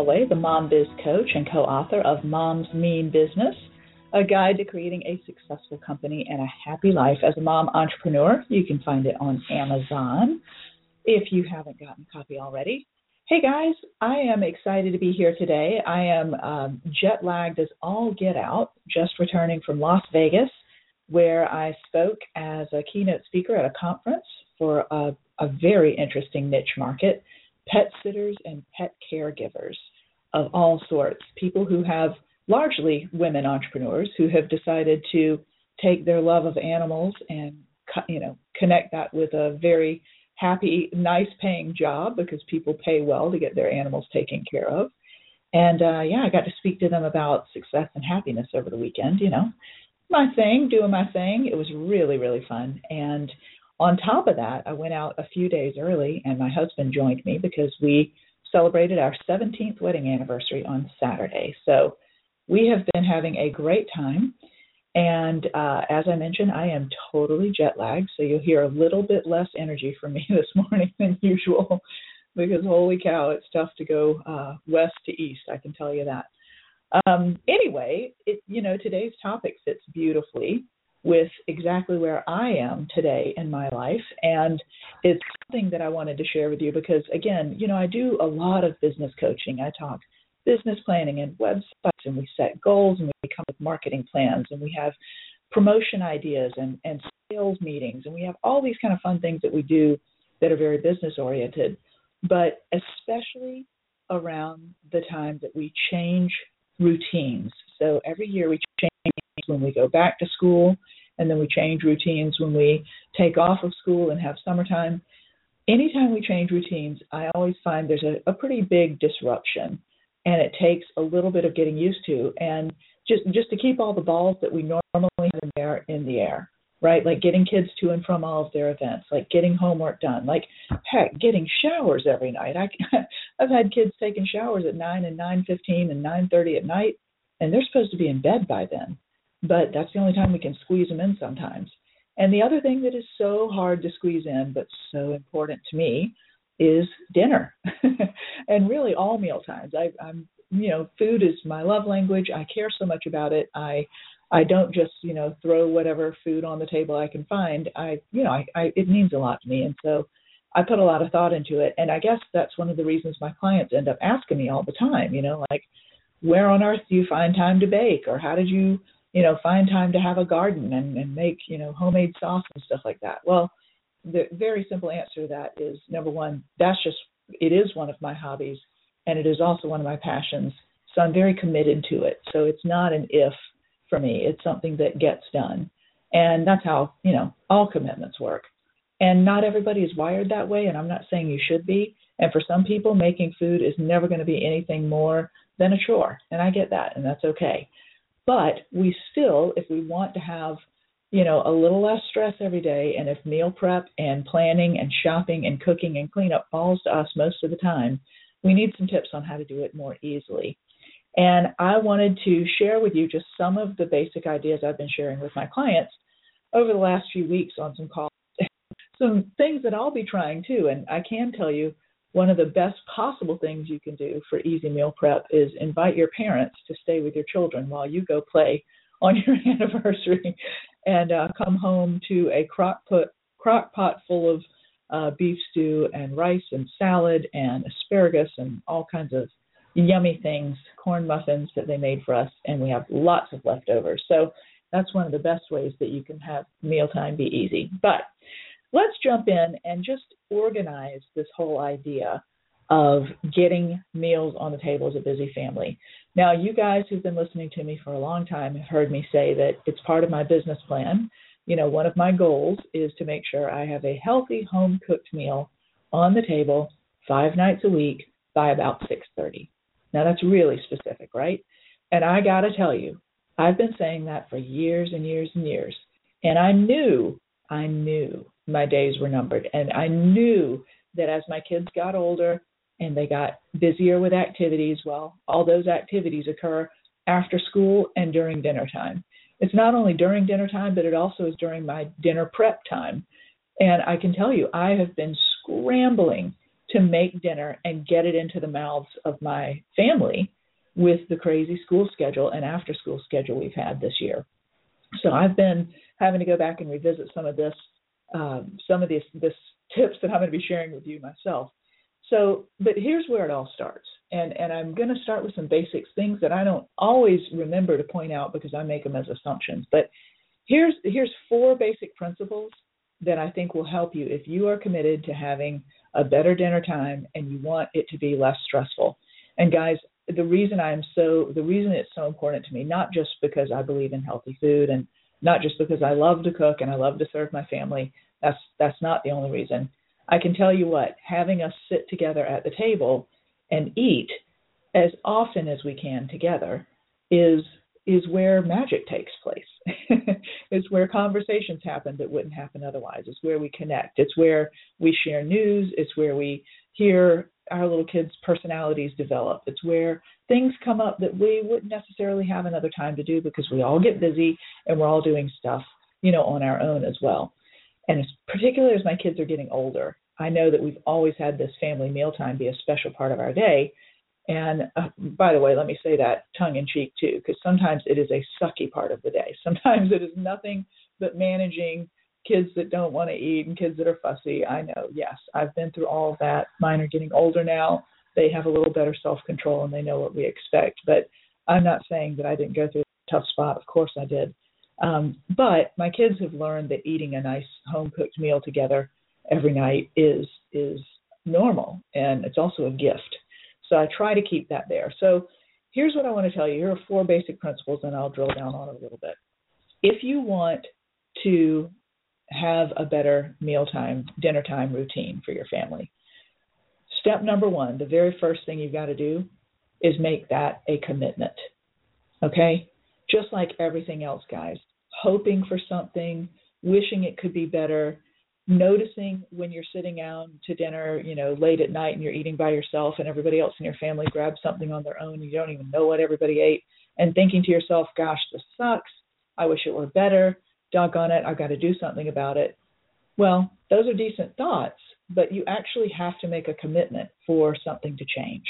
Lara Galloway, the Mom Biz Coach and co author of Moms Mean Business, a guide to creating a successful company and a happy life as a mom entrepreneur. You can find it on Amazon if you haven't gotten a copy already. Hey guys, I am excited to be here today. I am um, jet lagged as all get out, just returning from Las Vegas, where I spoke as a keynote speaker at a conference for a, a very interesting niche market pet sitters and pet caregivers of all sorts, people who have largely women entrepreneurs who have decided to take their love of animals and you know connect that with a very happy nice paying job because people pay well to get their animals taken care of. And uh yeah i got to speak to them about success and happiness over the weekend you know. My thing doing my thing it was really really fun. And on top of that, I went out a few days early and my husband joined me because we celebrated our 17th wedding anniversary on Saturday. So we have been having a great time. And uh, as I mentioned, I am totally jet lagged. So you'll hear a little bit less energy from me this morning than usual because holy cow, it's tough to go uh, west to east. I can tell you that. Um, anyway, it, you know, today's topic fits beautifully with exactly where I am today in my life. And it's something that I wanted to share with you because, again, you know, I do a lot of business coaching. I talk business planning and websites, and we set goals and we come with marketing plans, and we have promotion ideas and, and sales meetings, and we have all these kind of fun things that we do that are very business oriented. But especially around the time that we change routines. So every year we change when we go back to school, and then we change routines when we take off of school and have summertime. Anytime we change routines, I always find there's a, a pretty big disruption, and it takes a little bit of getting used to, and just just to keep all the balls that we normally have in there in the air right? Like getting kids to and from all of their events, like getting homework done, like heck, getting showers every night. I I've had kids taking showers at nine and nine fifteen and nine thirty at night, and they're supposed to be in bed by then but that's the only time we can squeeze them in sometimes. And the other thing that is so hard to squeeze in, but so important to me, is dinner, and really all meal times. I, I'm, you know, food is my love language. I care so much about it. I, I don't just, you know, throw whatever food on the table I can find. I, you know, I, I it means a lot to me, and so I put a lot of thought into it. And I guess that's one of the reasons my clients end up asking me all the time. You know, like, where on earth do you find time to bake, or how did you you know, find time to have a garden and, and make, you know, homemade sauce and stuff like that. Well, the very simple answer to that is number one, that's just, it is one of my hobbies and it is also one of my passions. So I'm very committed to it. So it's not an if for me, it's something that gets done. And that's how, you know, all commitments work. And not everybody is wired that way. And I'm not saying you should be. And for some people, making food is never going to be anything more than a chore. And I get that. And that's okay. But we still, if we want to have, you know, a little less stress every day, and if meal prep and planning and shopping and cooking and cleanup falls to us most of the time, we need some tips on how to do it more easily. And I wanted to share with you just some of the basic ideas I've been sharing with my clients over the last few weeks on some calls. some things that I'll be trying too. And I can tell you one of the best possible things you can do for easy meal prep is invite your parents to stay with your children while you go play on your anniversary and uh, come home to a crock pot, crock pot full of uh, beef stew and rice and salad and asparagus and all kinds of yummy things, corn muffins that they made for us, and we have lots of leftovers. So that's one of the best ways that you can have mealtime be easy. But let's jump in and just organize this whole idea of getting meals on the table as a busy family. Now, you guys who've been listening to me for a long time have heard me say that it's part of my business plan. You know, one of my goals is to make sure I have a healthy home cooked meal on the table 5 nights a week by about 6:30. Now that's really specific, right? And I got to tell you, I've been saying that for years and years and years. And I knew, I knew my days were numbered. And I knew that as my kids got older and they got busier with activities, well, all those activities occur after school and during dinner time. It's not only during dinner time, but it also is during my dinner prep time. And I can tell you, I have been scrambling to make dinner and get it into the mouths of my family with the crazy school schedule and after school schedule we've had this year. So I've been having to go back and revisit some of this, um, some of these this tips that I'm going to be sharing with you myself. So, but here's where it all starts, and and I'm going to start with some basics, things that I don't always remember to point out because I make them as assumptions. But here's here's four basic principles that I think will help you if you are committed to having a better dinner time and you want it to be less stressful. And guys, the reason I'm so the reason it's so important to me, not just because I believe in healthy food and not just because I love to cook and I love to serve my family. That's that's not the only reason. I can tell you what, having us sit together at the table and eat as often as we can together is is where magic takes place. it's where conversations happen that wouldn't happen otherwise. It's where we connect. It's where we share news. It's where we hear our little kids' personalities develop. It's where things come up that we wouldn't necessarily have another time to do because we all get busy and we're all doing stuff, you know, on our own as well. And it's particularly as my kids are getting older, I know that we've always had this family mealtime be a special part of our day. And uh, by the way, let me say that tongue in cheek too, because sometimes it is a sucky part of the day. Sometimes it is nothing but managing kids that don't want to eat and kids that are fussy. I know, yes, I've been through all of that. Mine are getting older now. They have a little better self control and they know what we expect. But I'm not saying that I didn't go through a tough spot. Of course I did. Um, but my kids have learned that eating a nice home cooked meal together every night is is normal and it's also a gift. So I try to keep that there. So here's what I want to tell you. Here are four basic principles, and I'll drill down on it a little bit. If you want to have a better mealtime, dinner time routine for your family, step number one, the very first thing you've got to do is make that a commitment. Okay? Just like everything else, guys. Hoping for something, wishing it could be better, noticing when you're sitting out to dinner, you know, late at night and you're eating by yourself and everybody else in your family grabs something on their own and you don't even know what everybody ate and thinking to yourself, gosh, this sucks. I wish it were better. Doggone it, I've got to do something about it. Well, those are decent thoughts, but you actually have to make a commitment for something to change.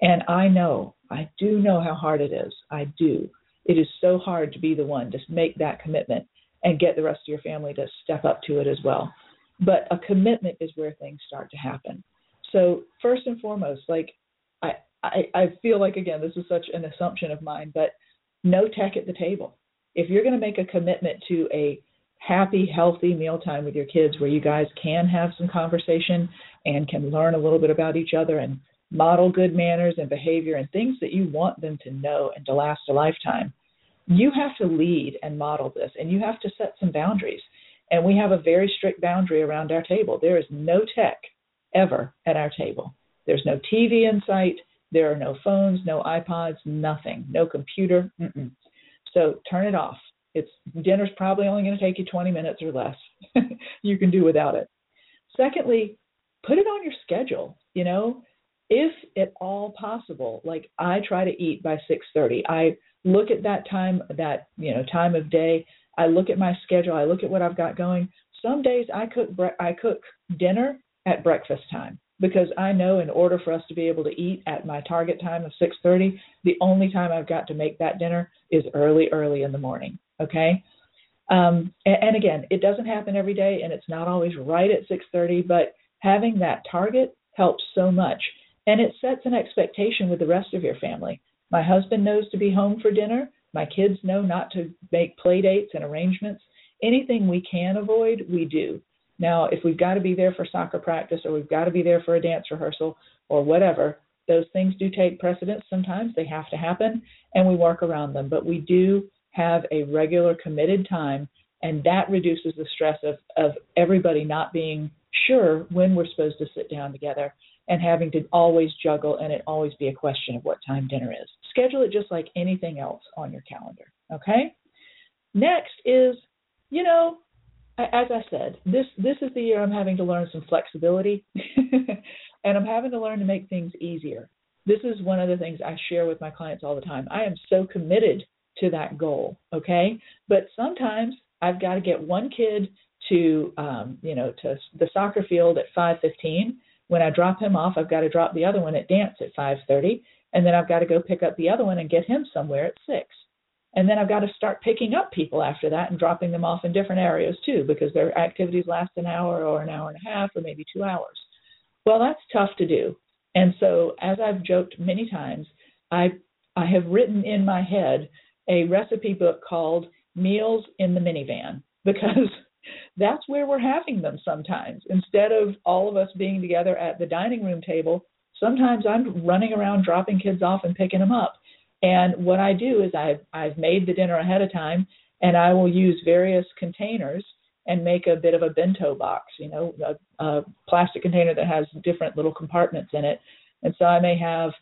And I know, I do know how hard it is. I do. It is so hard to be the one to make that commitment and get the rest of your family to step up to it as well. But a commitment is where things start to happen. So first and foremost, like I, I, I feel like again this is such an assumption of mine, but no tech at the table. If you're going to make a commitment to a happy, healthy mealtime with your kids where you guys can have some conversation and can learn a little bit about each other and model good manners and behavior and things that you want them to know and to last a lifetime, you have to lead and model this and you have to set some boundaries. And we have a very strict boundary around our table. There is no tech ever at our table. There's no TV in sight. There are no phones, no iPods, nothing, no computer. Mm-mm. So turn it off. It's dinner's probably only going to take you 20 minutes or less. you can do without it. Secondly, put it on your schedule. You know, if at all possible, like I try to eat by 6:30. I look at that time, that you know time of day. I look at my schedule. I look at what I've got going. Some days I cook bre- I cook dinner at breakfast time because I know in order for us to be able to eat at my target time of 6:30, the only time I've got to make that dinner is early early in the morning, okay? Um, and, and again, it doesn't happen every day and it's not always right at 6:30, but having that target helps so much. And it sets an expectation with the rest of your family. My husband knows to be home for dinner. My kids know not to make play dates and arrangements. Anything we can avoid, we do. Now, if we've got to be there for soccer practice or we've got to be there for a dance rehearsal or whatever, those things do take precedence sometimes. They have to happen and we work around them. But we do have a regular committed time and that reduces the stress of, of everybody not being sure when we're supposed to sit down together and having to always juggle and it always be a question of what time dinner is. Schedule it just like anything else on your calendar. Okay? Next is, you know, as I said, this this is the year I'm having to learn some flexibility, and I'm having to learn to make things easier. This is one of the things I share with my clients all the time. I am so committed to that goal, okay? But sometimes I've got to get one kid to, um, you know, to the soccer field at 5:15. When I drop him off, I've got to drop the other one at dance at 5:30, and then I've got to go pick up the other one and get him somewhere at six and then I've got to start picking up people after that and dropping them off in different areas too, because their activities last an hour or an hour and a half or maybe two hours. Well, that's tough to do. And so, as I've joked many times, I I have written in my head a recipe book called Meals in the Minivan because that's where we're having them sometimes. Instead of all of us being together at the dining room table, sometimes I'm running around dropping kids off and picking them up. And what I do is I've I've made the dinner ahead of time, and I will use various containers and make a bit of a bento box, you know, a, a plastic container that has different little compartments in it. And so I may have,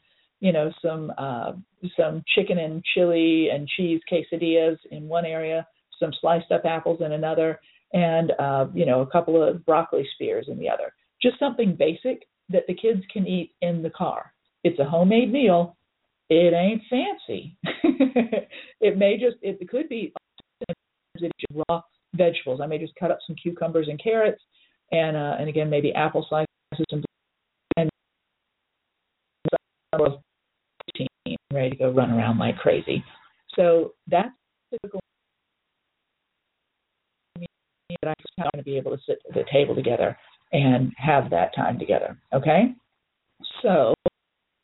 you know, some uh, some chicken and chili and cheese quesadillas in one area, some sliced up apples in another, and uh, you know, a couple of broccoli spears in the other. Just something basic that the kids can eat in the car. It's a homemade meal, it ain't fancy. it may just it could be raw vegetables. I may just cut up some cucumbers and carrots, and uh, and again maybe apple slices and and ready to go run around like crazy. So that's typical that I'm going to be able to sit at the table together and have that time together. Okay, so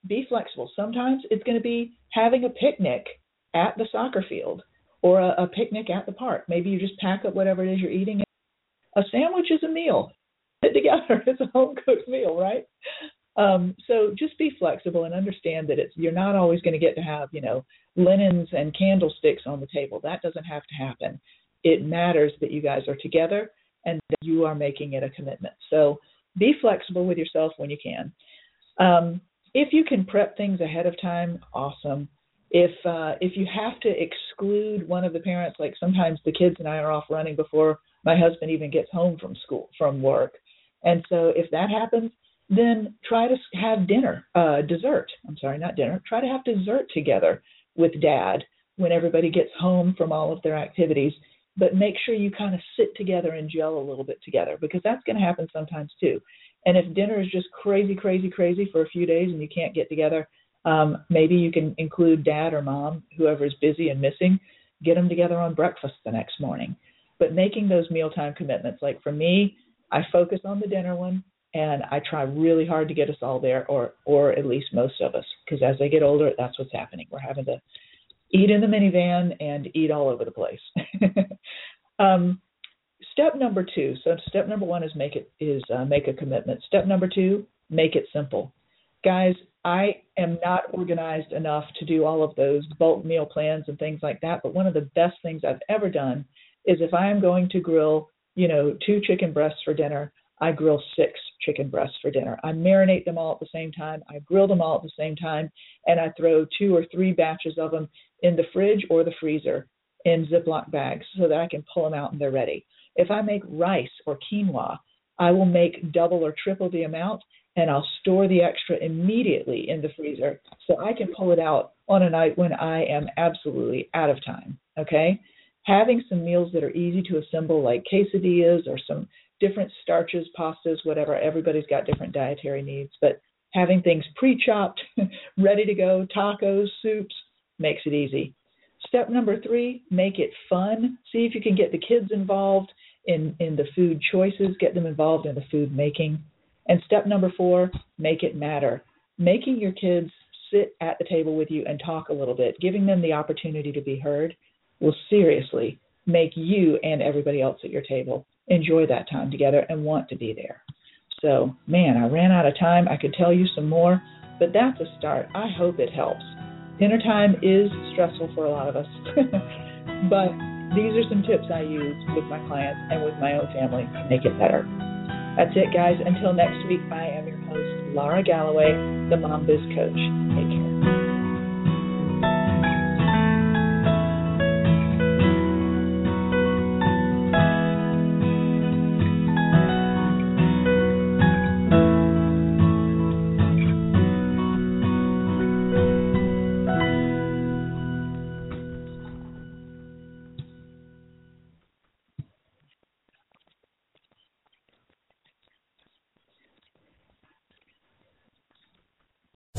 be flexible. Sometimes it's going to be having a picnic at the soccer field or a, a picnic at the park. Maybe you just pack up whatever it is you're eating. A sandwich is a meal. Sit together. It's a home cooked meal, right? Um, so just be flexible and understand that it's you're not always going to get to have you know linens and candlesticks on the table. That doesn't have to happen. It matters that you guys are together and that you are making it a commitment. So be flexible with yourself when you can. Um, if you can prep things ahead of time, awesome. If uh, if you have to exclude one of the parents, like sometimes the kids and I are off running before my husband even gets home from school from work, and so if that happens, then try to have dinner, uh, dessert. I'm sorry, not dinner. Try to have dessert together with dad when everybody gets home from all of their activities. But make sure you kind of sit together and gel a little bit together because that's going to happen sometimes too. And if dinner is just crazy, crazy, crazy for a few days and you can't get together, um, maybe you can include dad or mom, whoever is busy and missing, get them together on breakfast the next morning. But making those mealtime commitments, like for me, I focus on the dinner one and I try really hard to get us all there, or or at least most of us, because as they get older, that's what's happening. We're having to eat in the minivan and eat all over the place. um, step number two so step number one is make it is uh, make a commitment. Step number two make it simple. Guys i am not organized enough to do all of those bulk meal plans and things like that but one of the best things i've ever done is if i am going to grill you know two chicken breasts for dinner i grill six chicken breasts for dinner. I marinate them all at the same time. I grill them all at the same time and i throw two or three batches of them in the fridge or the freezer in ziploc bags so that i can pull them out and they're ready if I make rice or quinoa, I will make double or triple the amount and I'll store the extra immediately in the freezer so I can pull it out on a night when I am absolutely out of time. Okay? Having some meals that are easy to assemble, like quesadillas or some different starches, pastas, whatever, everybody's got different dietary needs, but having things pre chopped, ready to go, tacos, soups, makes it easy. Step number three, make it fun. See if you can get the kids involved in, in the food choices, get them involved in the food making. And step number four, make it matter. making your kids sit at the table with you and talk a little bit, giving them the opportunity to be heard, will seriously make you and everybody else at your table enjoy that time together and want to be there. So, man, I ran out of time. I could tell you some more, but that's a start. I hope it helps. Dinner time is stressful for a lot of us, but these are some tips I use with my clients and with my own family to make it better. That's it, guys. Until next week, I am your host, Lara Galloway, the Mom Biz Coach. Take care.